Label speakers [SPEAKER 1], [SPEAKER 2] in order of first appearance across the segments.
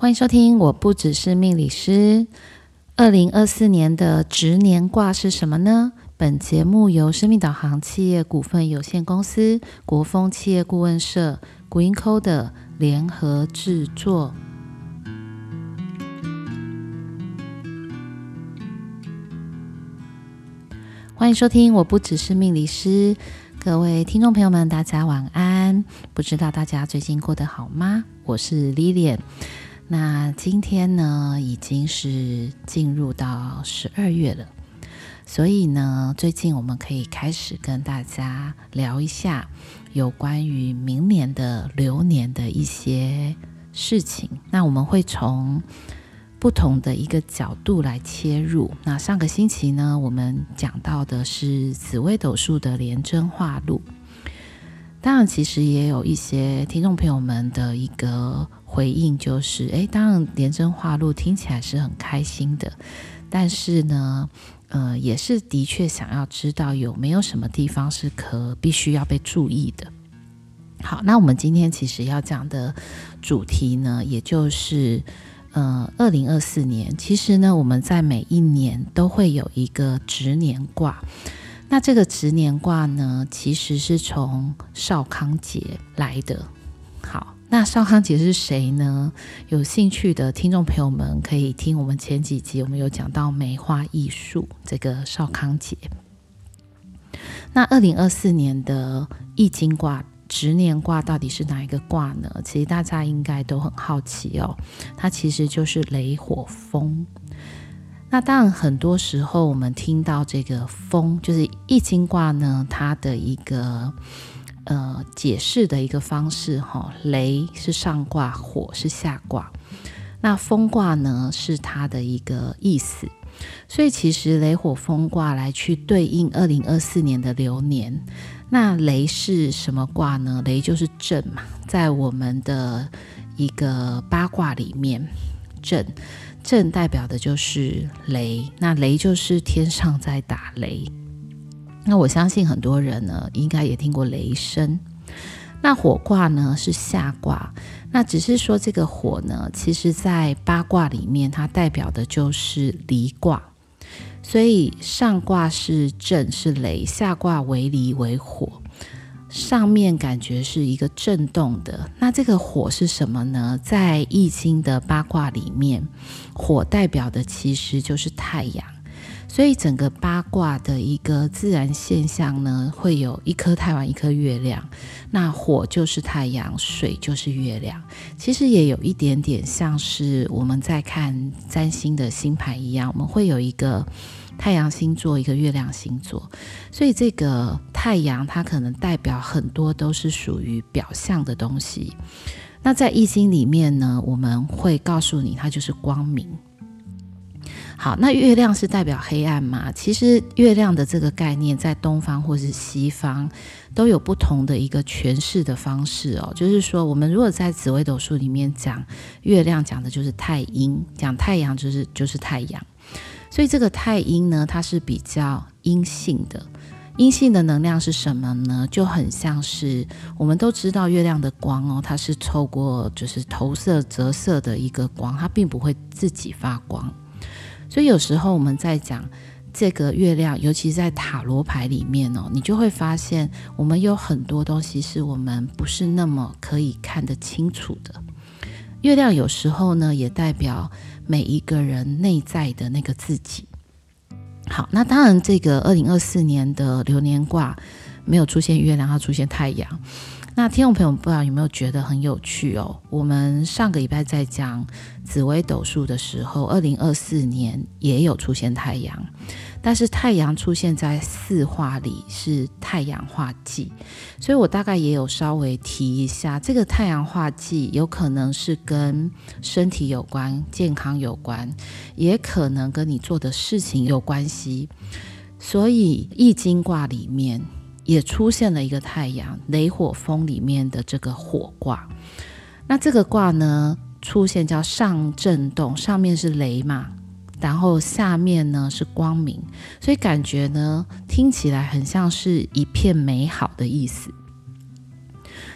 [SPEAKER 1] 欢迎收听，我不只是命理师。二零二四年的值年卦是什么呢？本节目由生命导航企业股份有限公司、国风企业顾问社、GreenCoder 联合制作。欢迎收听，我不只是命理师。各位听众朋友们，大家晚安。不知道大家最近过得好吗？我是 Lilian。那今天呢，已经是进入到十二月了，所以呢，最近我们可以开始跟大家聊一下有关于明年的流年的一些事情。那我们会从不同的一个角度来切入。那上个星期呢，我们讲到的是紫微斗数的廉贞化禄。当然，其实也有一些听众朋友们的一个回应，就是，诶，当然廉贞化禄听起来是很开心的，但是呢，呃，也是的确想要知道有没有什么地方是可必须要被注意的。好，那我们今天其实要讲的主题呢，也就是，呃，二零二四年，其实呢，我们在每一年都会有一个值年卦。那这个执年卦呢，其实是从少康节来的。好，那少康节是谁呢？有兴趣的听众朋友们可以听我们前几集，我们有讲到梅花易数这个少康节。那二零二四年的易经卦执年卦到底是哪一个卦呢？其实大家应该都很好奇哦。它其实就是雷火风。那当然，很多时候我们听到这个风，就是易经卦呢，它的一个呃解释的一个方式哈。雷是上卦，火是下卦，那风卦呢是它的一个意思。所以其实雷火风卦来去对应二零二四年的流年。那雷是什么卦呢？雷就是震嘛，在我们的一个八卦里面，震。震代表的就是雷，那雷就是天上在打雷。那我相信很多人呢，应该也听过雷声。那火卦呢是下卦，那只是说这个火呢，其实在八卦里面，它代表的就是离卦。所以上卦是震是雷，下卦为离为火。上面感觉是一个震动的，那这个火是什么呢？在易经的八卦里面，火代表的其实就是太阳，所以整个八卦的一个自然现象呢，会有一颗太阳，一颗月亮。那火就是太阳，水就是月亮，其实也有一点点像是我们在看占星的星盘一样，我们会有一个。太阳星座，一个月亮星座，所以这个太阳它可能代表很多都是属于表象的东西。那在易经里面呢，我们会告诉你它就是光明。好，那月亮是代表黑暗吗？其实月亮的这个概念在东方或是西方都有不同的一个诠释的方式哦。就是说，我们如果在紫微斗数里面讲月亮，讲的就是太阴；讲太阳就是就是太阳。所以这个太阴呢，它是比较阴性的。阴性的能量是什么呢？就很像是我们都知道月亮的光哦，它是透过就是投射折射的一个光，它并不会自己发光。所以有时候我们在讲这个月亮，尤其在塔罗牌里面哦，你就会发现我们有很多东西是我们不是那么可以看得清楚的。月亮有时候呢，也代表每一个人内在的那个自己。好，那当然，这个二零二四年的流年卦没有出现月亮，它出现太阳。那听众朋友不知道有没有觉得很有趣哦？我们上个礼拜在讲紫微斗数的时候，二零二四年也有出现太阳。但是太阳出现在四化里是太阳化忌，所以我大概也有稍微提一下，这个太阳化忌有可能是跟身体有关、健康有关，也可能跟你做的事情有关系。所以易经卦里面也出现了一个太阳，雷火风里面的这个火卦。那这个卦呢，出现叫上震动，上面是雷嘛。然后下面呢是光明，所以感觉呢听起来很像是一片美好的意思。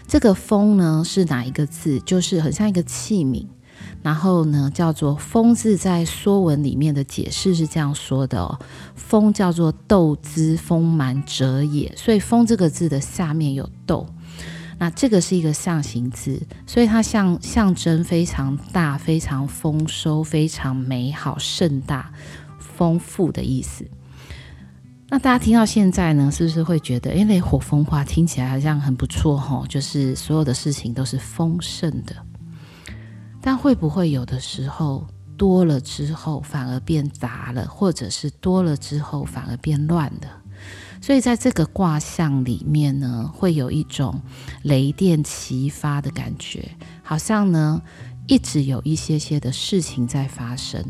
[SPEAKER 1] 这个风呢是哪一个字？就是很像一个器皿，然后呢，叫做“风”字，在《说文》里面的解释是这样说的哦：“风叫做斗之丰满者也。”所以“风”这个字的下面有“斗”，那这个是一个象形字，所以它象象征非常大、非常丰收、非常美好、盛大、丰富的意思。那大家听到现在呢，是不是会觉得，诶，雷火风化听起来好像很不错吼？就是所有的事情都是丰盛的。但会不会有的时候多了之后反而变杂了，或者是多了之后反而变乱了？所以在这个卦象里面呢，会有一种雷电齐发的感觉，好像呢一直有一些些的事情在发生。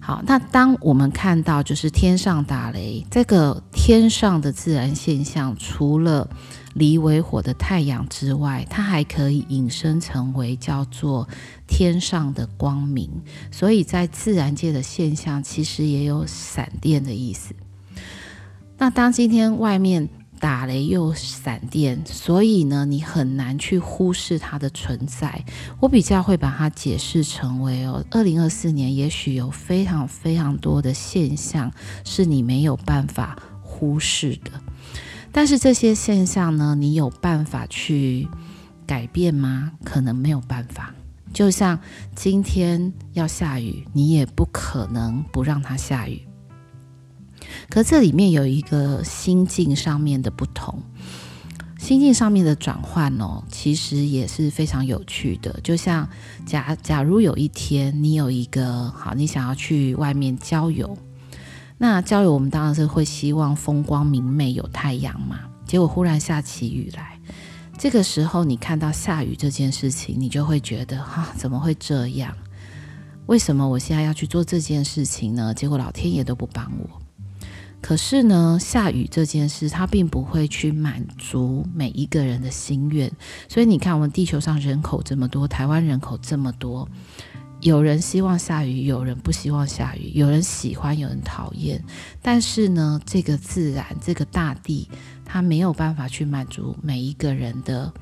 [SPEAKER 1] 好，那当我们看到就是天上打雷，这个天上的自然现象，除了离为火的太阳之外，它还可以引申成为叫做天上的光明。所以在自然界的现象，其实也有闪电的意思。那当今天外面打雷又闪电，所以呢，你很难去忽视它的存在。我比较会把它解释成为哦，二零二四年也许有非常非常多的现象是你没有办法忽视的。但是这些现象呢，你有办法去改变吗？可能没有办法。就像今天要下雨，你也不可能不让它下雨。可这里面有一个心境上面的不同，心境上面的转换哦，其实也是非常有趣的。就像假假如有一天你有一个好，你想要去外面郊游。那郊游，我们当然是会希望风光明媚，有太阳嘛。结果忽然下起雨来，这个时候你看到下雨这件事情，你就会觉得哈，怎么会这样？为什么我现在要去做这件事情呢？结果老天爷都不帮我。可是呢，下雨这件事，它并不会去满足每一个人的心愿。所以你看，我们地球上人口这么多，台湾人口这么多。有人希望下雨，有人不希望下雨，有人喜欢，有人讨厌。但是呢，这个自然，这个大地，它没有办法去满足每一个人的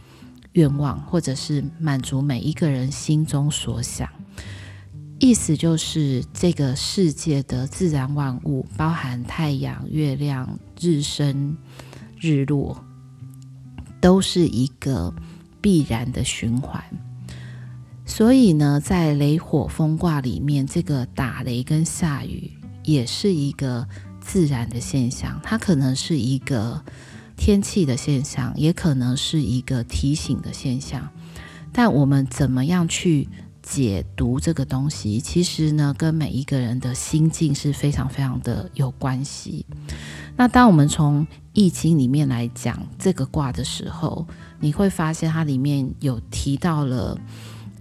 [SPEAKER 1] 愿望，或者是满足每一个人心中所想。意思就是，这个世界的自然万物，包含太阳、月亮、日升、日落，都是一个必然的循环。所以呢，在雷火风卦里面，这个打雷跟下雨也是一个自然的现象。它可能是一个天气的现象，也可能是一个提醒的现象。但我们怎么样去解读这个东西，其实呢，跟每一个人的心境是非常非常的有关系。那当我们从易经里面来讲这个卦的时候，你会发现它里面有提到了。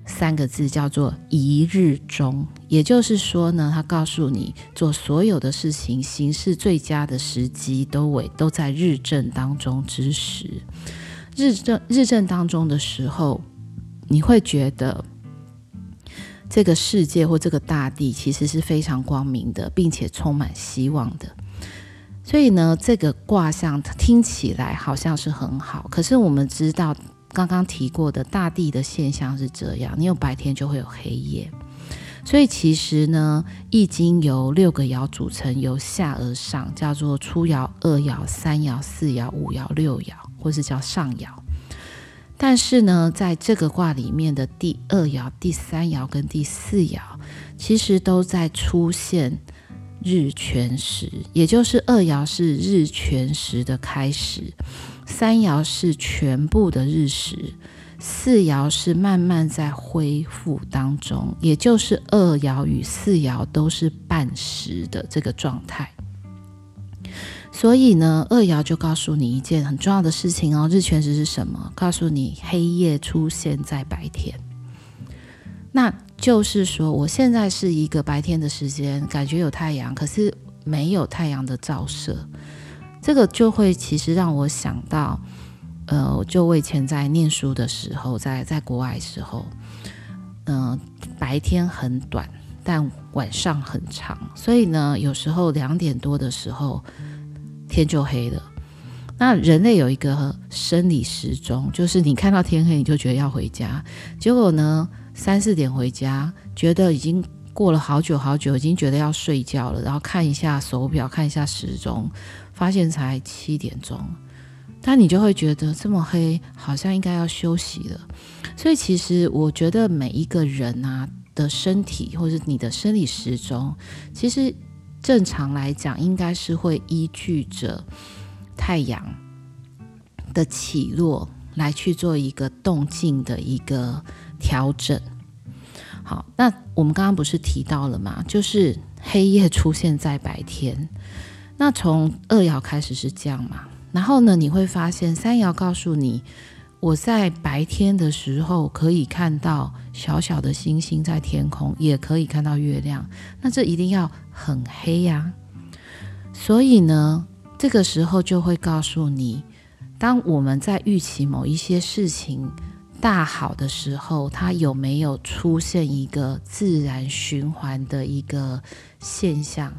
[SPEAKER 1] 三个字叫做一日中，也就是说呢，他告诉你做所有的事情，行事最佳的时机都为都在日正当中之时。日正日正当中的时候，你会觉得这个世界或这个大地其实是非常光明的，并且充满希望的。所以呢，这个卦象听起来好像是很好，可是我们知道。刚刚提过的大地的现象是这样，你有白天就会有黑夜，所以其实呢，《易经》由六个爻组成，由下而上，叫做初爻、二爻、三爻、四爻、五爻、六爻，或是叫上爻。但是呢，在这个卦里面的第二爻、第三爻跟第四爻，其实都在出现日全食，也就是二爻是日全食的开始。三爻是全部的日食，四爻是慢慢在恢复当中，也就是二爻与四爻都是半食的这个状态。所以呢，二爻就告诉你一件很重要的事情哦，日全食是什么？告诉你黑夜出现在白天，那就是说，我现在是一个白天的时间，感觉有太阳，可是没有太阳的照射。这个就会其实让我想到，呃，就我以前在念书的时候，在在国外的时候，嗯、白天很短，但晚上很长，所以呢，有时候两点多的时候天就黑了。那人类有一个生理时钟，就是你看到天黑，你就觉得要回家，结果呢，三四点回家，觉得已经过了好久好久，已经觉得要睡觉了，然后看一下手表，看一下时钟，发现才七点钟。但你就会觉得这么黑，好像应该要休息了。所以其实我觉得每一个人啊的身体，或是你的生理时钟，其实正常来讲，应该是会依据着太阳的起落来去做一个动静的一个调整。好，那我们刚刚不是提到了吗？就是黑夜出现在白天。那从二爻开始是这样嘛？然后呢，你会发现三爻告诉你。我在白天的时候可以看到小小的星星在天空，也可以看到月亮。那这一定要很黑呀。所以呢，这个时候就会告诉你，当我们在预期某一些事情大好的时候，它有没有出现一个自然循环的一个现象？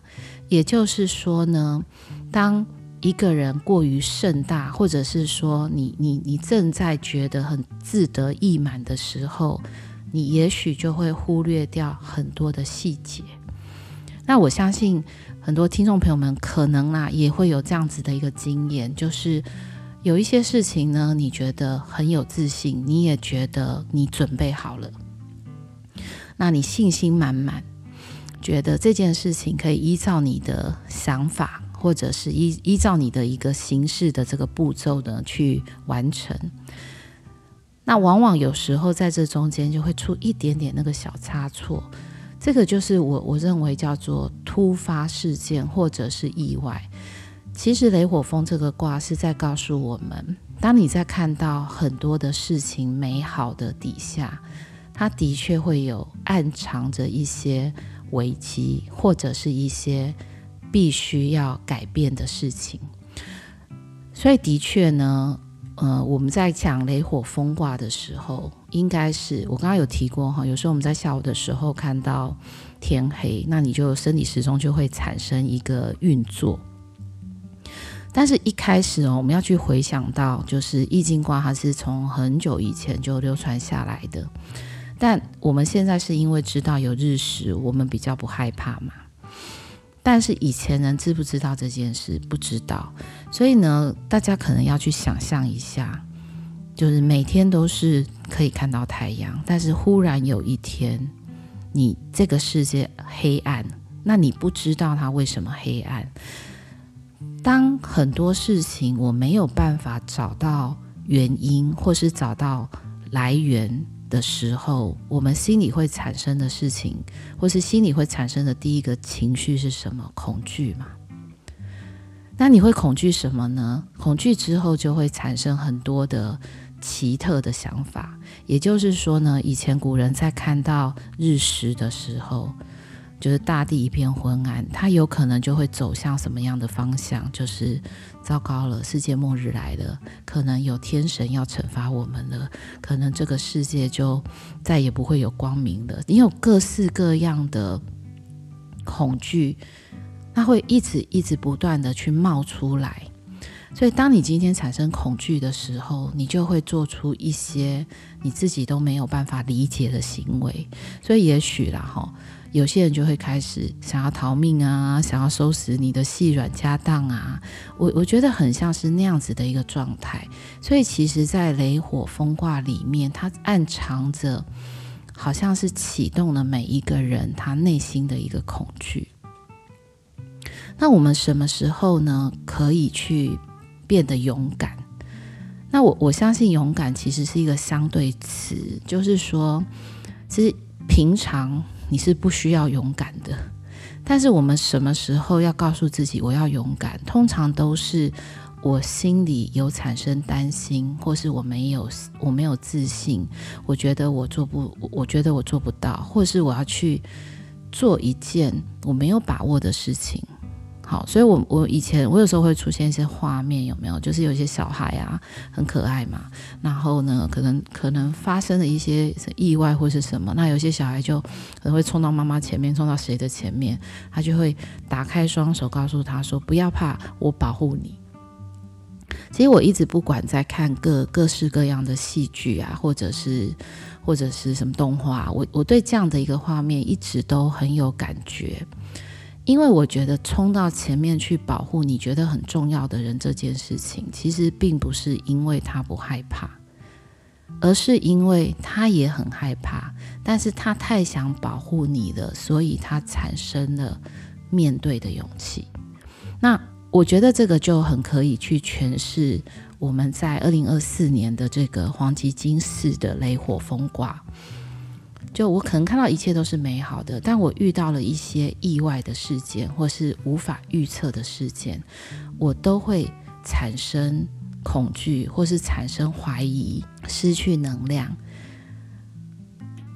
[SPEAKER 1] 也就是说呢，当一个人过于盛大，或者是说你你你正在觉得很自得意满的时候，你也许就会忽略掉很多的细节。那我相信很多听众朋友们可能啊也会有这样子的一个经验，就是有一些事情呢，你觉得很有自信，你也觉得你准备好了，那你信心满满，觉得这件事情可以依照你的想法。或者是依依照你的一个形式的这个步骤呢去完成，那往往有时候在这中间就会出一点点那个小差错，这个就是我我认为叫做突发事件或者是意外。其实雷火风这个卦是在告诉我们，当你在看到很多的事情美好的底下，它的确会有暗藏着一些危机或者是一些。必须要改变的事情，所以的确呢，呃，我们在讲雷火风卦的时候，应该是我刚刚有提过哈，有时候我们在下午的时候看到天黑，那你就生理时钟就会产生一个运作。但是，一开始哦，我们要去回想到，就是易经卦，它是从很久以前就流传下来的，但我们现在是因为知道有日食，我们比较不害怕嘛。但是以前人知不知道这件事？不知道，所以呢，大家可能要去想象一下，就是每天都是可以看到太阳，但是忽然有一天，你这个世界黑暗，那你不知道它为什么黑暗。当很多事情我没有办法找到原因，或是找到来源。的时候，我们心里会产生的事情，或是心里会产生的第一个情绪是什么？恐惧嘛。那你会恐惧什么呢？恐惧之后就会产生很多的奇特的想法。也就是说呢，以前古人在看到日食的时候。就是大地一片昏暗，它有可能就会走向什么样的方向？就是糟糕了，世界末日来了，可能有天神要惩罚我们了，可能这个世界就再也不会有光明了。你有各式各样的恐惧，它会一直一直不断的去冒出来。所以，当你今天产生恐惧的时候，你就会做出一些你自己都没有办法理解的行为。所以，也许啦，哈。有些人就会开始想要逃命啊，想要收拾你的细软家当啊，我我觉得很像是那样子的一个状态。所以其实，在雷火风卦里面，它暗藏着好像是启动了每一个人他内心的一个恐惧。那我们什么时候呢，可以去变得勇敢？那我我相信勇敢其实是一个相对词，就是说，其实平常。你是不需要勇敢的，但是我们什么时候要告诉自己我要勇敢？通常都是我心里有产生担心，或是我没有我没有自信，我觉得我做不，我觉得我做不到，或是我要去做一件我没有把握的事情。好，所以我，我以前我有时候会出现一些画面，有没有？就是有些小孩啊，很可爱嘛。然后呢，可能可能发生了一些意外或是什么，那有些小孩就可能会冲到妈妈前面，冲到谁的前面，他就会打开双手，告诉他说：“不要怕，我保护你。”其实我一直不管在看各各式各样的戏剧啊，或者是或者是什么动画，我我对这样的一个画面一直都很有感觉，因为我觉得冲到前面去保护你觉得很重要的人这件事情，其实并不是因为他不害怕，而是因为他也很害怕，但是他太想保护你了，所以他产生了面对的勇气。那。我觉得这个就很可以去诠释我们在二零二四年的这个黄极金四的雷火风卦。就我可能看到一切都是美好的，但我遇到了一些意外的事件，或是无法预测的事件，我都会产生恐惧，或是产生怀疑，失去能量。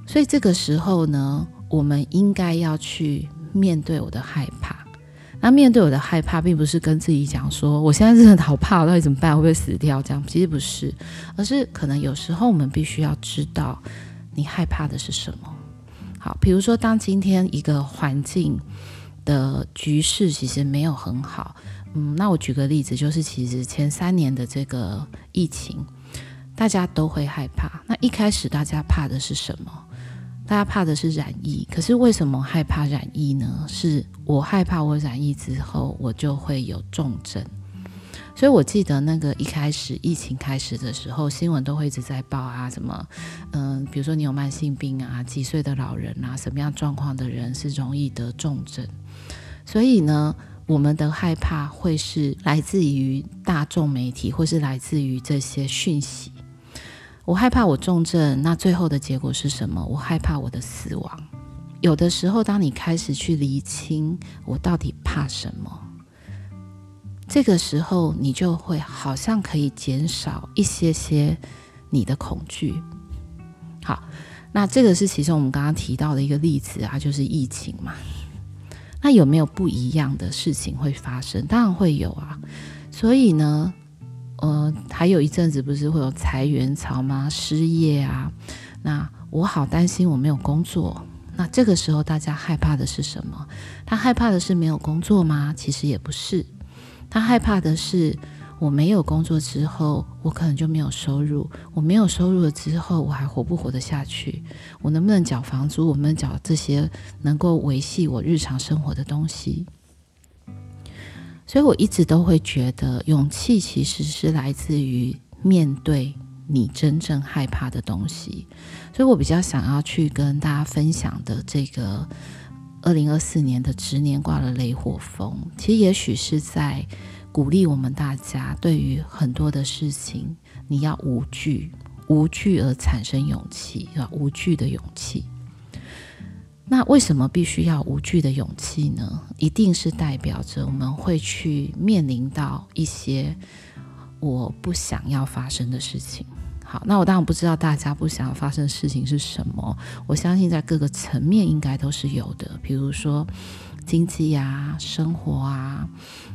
[SPEAKER 1] 所以这个时候呢，我们应该要去面对我的害怕。那面对我的害怕，并不是跟自己讲说，我现在真的好怕，到底怎么办？会不会死掉？这样其实不是，而是可能有时候我们必须要知道，你害怕的是什么。好，比如说，当今天一个环境的局势其实没有很好，嗯，那我举个例子，就是其实前三年的这个疫情，大家都会害怕。那一开始大家怕的是什么？大家怕的是染疫，可是为什么害怕染疫呢？是我害怕我染疫之后，我就会有重症。所以我记得那个一开始疫情开始的时候，新闻都会一直在报啊，什么，嗯，比如说你有慢性病啊，几岁的老人啊，什么样状况的人是容易得重症。所以呢，我们的害怕会是来自于大众媒体，或是来自于这些讯息。我害怕我重症，那最后的结果是什么？我害怕我的死亡。有的时候，当你开始去厘清我到底怕什么，这个时候你就会好像可以减少一些些你的恐惧。好，那这个是其中我们刚刚提到的一个例子啊，就是疫情嘛。那有没有不一样的事情会发生？当然会有啊。所以呢，呃，还有一阵子不是会有裁员潮吗？失业啊，那我好担心我没有工作。那这个时候大家害怕的是什么？他害怕的是没有工作吗？其实也不是，他害怕的是我没有工作之后，我可能就没有收入。我没有收入了之后，我还活不活得下去？我能不能缴房租？我能不能缴这些能够维系我日常生活的东西？所以我一直都会觉得，勇气其实是来自于面对你真正害怕的东西。所以我比较想要去跟大家分享的这个二零二四年的执年挂了雷火风，其实也许是在鼓励我们大家，对于很多的事情，你要无惧，无惧而产生勇气，啊无惧的勇气。那为什么必须要无惧的勇气呢？一定是代表着我们会去面临到一些我不想要发生的事情。好，那我当然不知道大家不想要发生的事情是什么。我相信在各个层面应该都是有的，比如说经济啊、生活啊，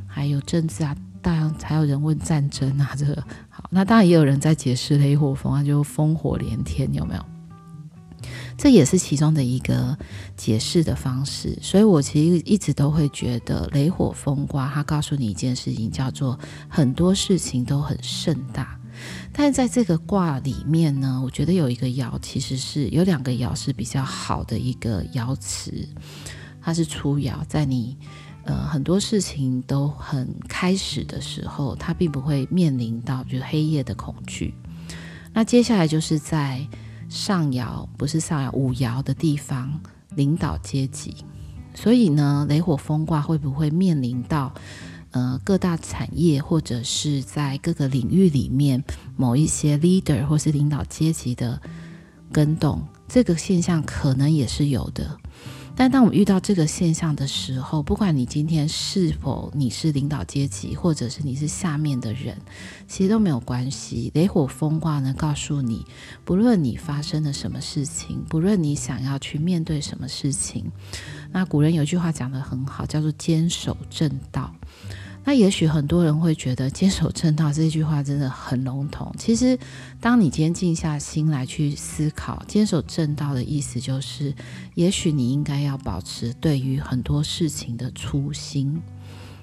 [SPEAKER 1] 还有政治啊，当然还有人问战争啊，这个好。那当然也有人在解释雷火风啊，就烽火连天，有没有？这也是其中的一个解释的方式，所以我其实一直都会觉得雷火风刮，它告诉你一件事情，叫做很多事情都很盛大。但是在这个卦里面呢，我觉得有一个爻，其实是有两个爻是比较好的一个爻辞，它是初爻，在你呃很多事情都很开始的时候，它并不会面临到就是黑夜的恐惧。那接下来就是在。上爻不是上爻，五爻的地方，领导阶级。所以呢，雷火风卦会不会面临到呃各大产业或者是在各个领域里面某一些 leader 或是领导阶级的跟动？这个现象可能也是有的。但当我们遇到这个现象的时候，不管你今天是否你是领导阶级，或者是你是下面的人，其实都没有关系。雷火风卦呢，告诉你，不论你发生了什么事情，不论你想要去面对什么事情，那古人有一句话讲得很好，叫做坚守正道。那也许很多人会觉得“坚守正道”这句话真的很笼统。其实，当你今天静下心来去思考，“坚守正道”的意思就是，也许你应该要保持对于很多事情的初心。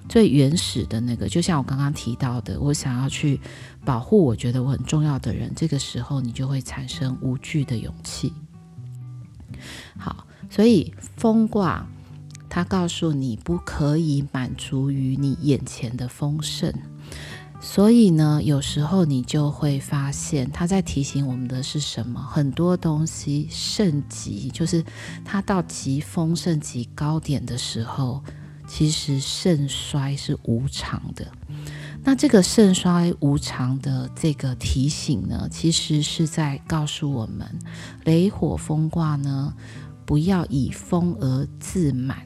[SPEAKER 1] 最原始的那个，就像我刚刚提到的，我想要去保护我觉得我很重要的人，这个时候你就会产生无惧的勇气。好，所以风卦它告诉你不可以满足于你眼前的丰盛。所以呢，有时候你就会发现，他在提醒我们的是什么？很多东西盛极，就是它到极丰盛、极高点的时候，其实盛衰是无常的。那这个盛衰无常的这个提醒呢，其实是在告诉我们，雷火风卦呢，不要以丰而自满，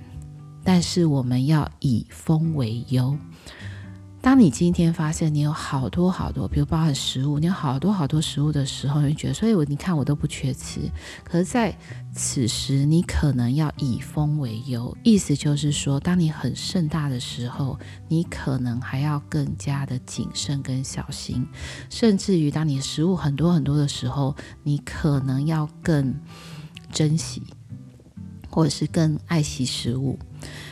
[SPEAKER 1] 但是我们要以丰为忧。当你今天发现你有好多好多，比如包含食物，你有好多好多食物的时候，你会觉得，所以我你看我都不缺吃。可是在此时，你可能要以丰为忧，意思就是说，当你很盛大的时候，你可能还要更加的谨慎跟小心，甚至于当你食物很多很多的时候，你可能要更珍惜，或者是更爱惜食物。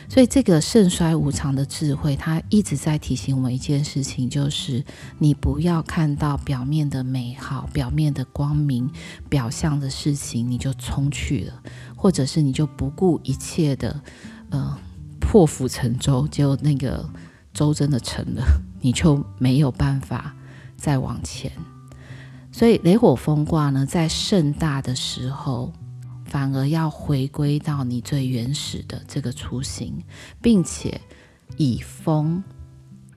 [SPEAKER 1] 所以，这个盛衰无常的智慧，它一直在提醒我们一件事情，就是你不要看到表面的美好、表面的光明、表象的事情，你就冲去了，或者是你就不顾一切的，呃，破釜沉舟，结果那个舟真的沉了，你就没有办法再往前。所以，雷火风卦呢，在盛大的时候。反而要回归到你最原始的这个雏形，并且以风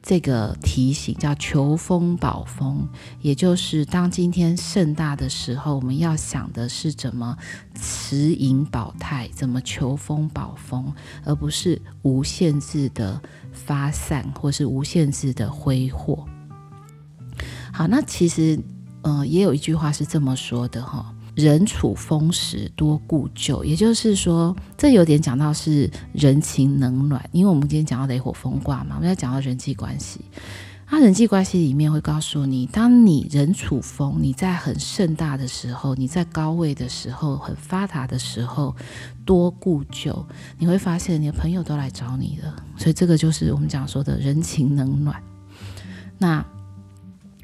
[SPEAKER 1] 这个提醒叫求风保风，也就是当今天盛大的时候，我们要想的是怎么持盈保泰，怎么求风保风，而不是无限制的发散或是无限制的挥霍。好，那其实呃也有一句话是这么说的哈。人处丰时多顾旧，也就是说，这有点讲到是人情冷暖，因为我们今天讲到雷火风卦嘛，我们要讲到人际关系。那人际关系里面会告诉你，当你人处丰，你在很盛大的时候，你在高位的时候，很发达的时候，多顾旧，你会发现你的朋友都来找你了。所以这个就是我们讲说的人情冷暖。那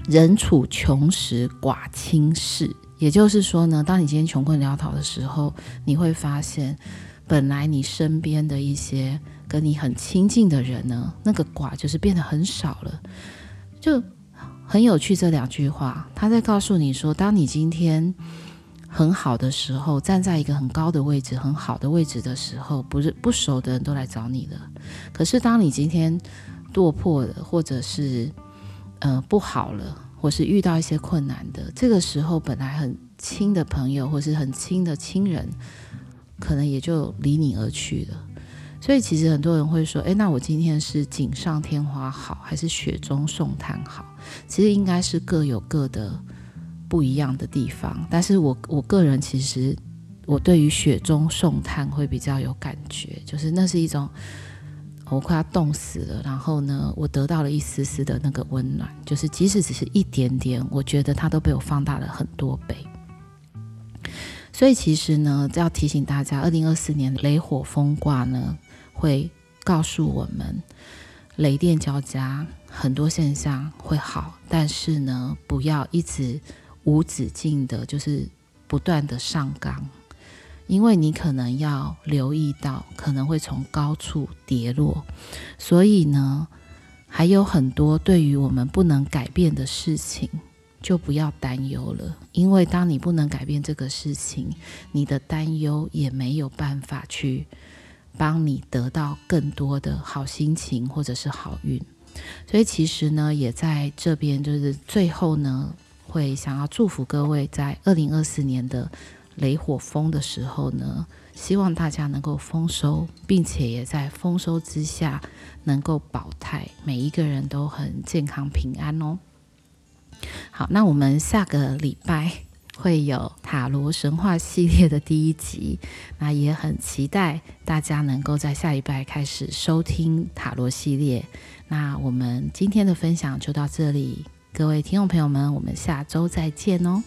[SPEAKER 1] 人处穷时寡亲事。也就是说呢，当你今天穷困潦倒的时候，你会发现，本来你身边的一些跟你很亲近的人呢，那个寡就是变得很少了，就很有趣。这两句话，他在告诉你说，当你今天很好的时候，站在一个很高的位置、很好的位置的时候，不是不熟的人都来找你了。可是当你今天落魄了，或者是呃不好了。或是遇到一些困难的，这个时候本来很亲的朋友，或是很亲的亲人，可能也就离你而去了。所以其实很多人会说：“诶，那我今天是锦上添花好，还是雪中送炭好？”其实应该是各有各的不一样的地方。但是我我个人其实，我对于雪中送炭会比较有感觉，就是那是一种。我快要冻死了，然后呢，我得到了一丝丝的那个温暖，就是即使只是一点点，我觉得它都被我放大了很多倍。所以其实呢，要提醒大家，二零二四年雷火风卦呢，会告诉我们，雷电交加，很多现象会好，但是呢，不要一直无止境的，就是不断的上纲。因为你可能要留意到，可能会从高处跌落，所以呢，还有很多对于我们不能改变的事情，就不要担忧了。因为当你不能改变这个事情，你的担忧也没有办法去帮你得到更多的好心情或者是好运。所以其实呢，也在这边就是最后呢，会想要祝福各位在二零二四年的。雷火风的时候呢，希望大家能够丰收，并且也在丰收之下能够保泰，每一个人都很健康平安哦。好，那我们下个礼拜会有塔罗神话系列的第一集，那也很期待大家能够在下礼拜开始收听塔罗系列。那我们今天的分享就到这里，各位听众朋友们，我们下周再见哦。